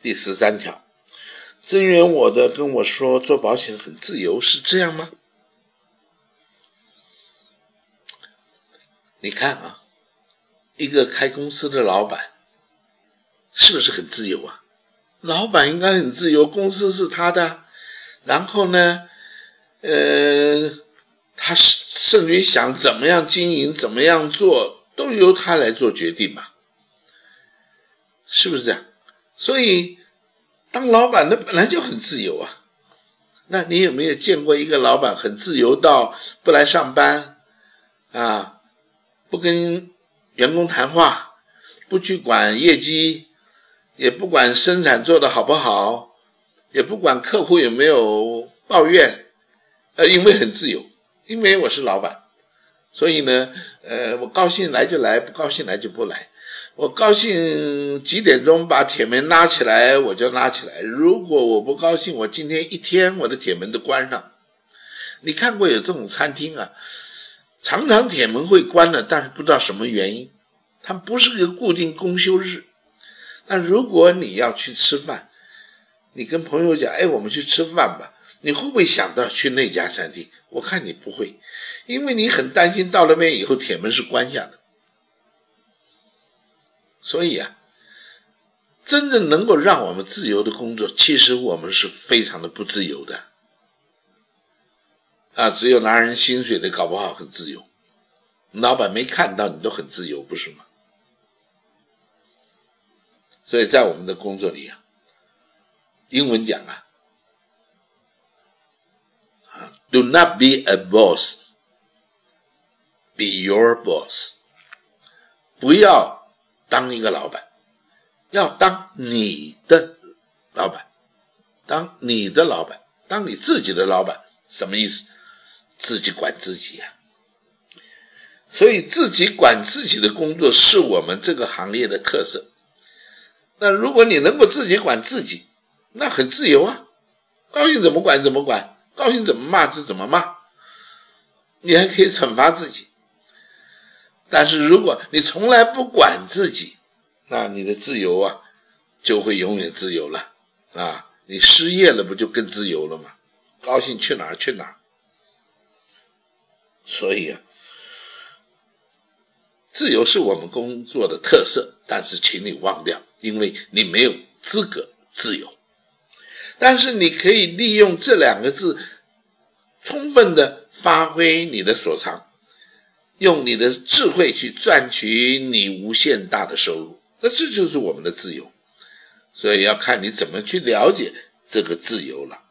第十三条，增援我的跟我说做保险很自由，是这样吗？你看啊，一个开公司的老板，是不是很自由啊？老板应该很自由，公司是他的，然后呢，呃，他甚至想怎么样经营，怎么样做，都由他来做决定嘛，是不是这样？所以，当老板的本来就很自由啊。那你有没有见过一个老板很自由到不来上班啊？不跟员工谈话，不去管业绩，也不管生产做的好不好，也不管客户有没有抱怨，呃，因为很自由，因为我是老板，所以呢，呃，我高兴来就来，不高兴来就不来。我高兴几点钟把铁门拉起来，我就拉起来。如果我不高兴，我今天一天我的铁门都关上。你看过有这种餐厅啊？常常铁门会关了，但是不知道什么原因，它不是个固定公休日。那如果你要去吃饭，你跟朋友讲，哎，我们去吃饭吧，你会不会想到去那家餐厅？我看你不会，因为你很担心到那边以后铁门是关下的。所以啊，真正能够让我们自由的工作，其实我们是非常的不自由的。啊，只有拿人薪水的搞不好很自由，老板没看到你都很自由，不是吗？所以在我们的工作里啊，英文讲啊，啊，Do not be a boss，be your boss，不要当一个老板，要当你的老板，当你的老板，当你自己的老板，什么意思？自己管自己啊，所以自己管自己的工作是我们这个行业的特色。那如果你能够自己管自己，那很自由啊，高兴怎么管怎么管，高兴怎么骂就怎么骂，你还可以惩罚自己。但是如果你从来不管自己，那你的自由啊就会永远自由了啊！你失业了不就更自由了吗？高兴去哪儿去哪儿。所以啊，自由是我们工作的特色，但是请你忘掉，因为你没有资格自由。但是你可以利用这两个字，充分的发挥你的所长，用你的智慧去赚取你无限大的收入。那这就是我们的自由。所以要看你怎么去了解这个自由了。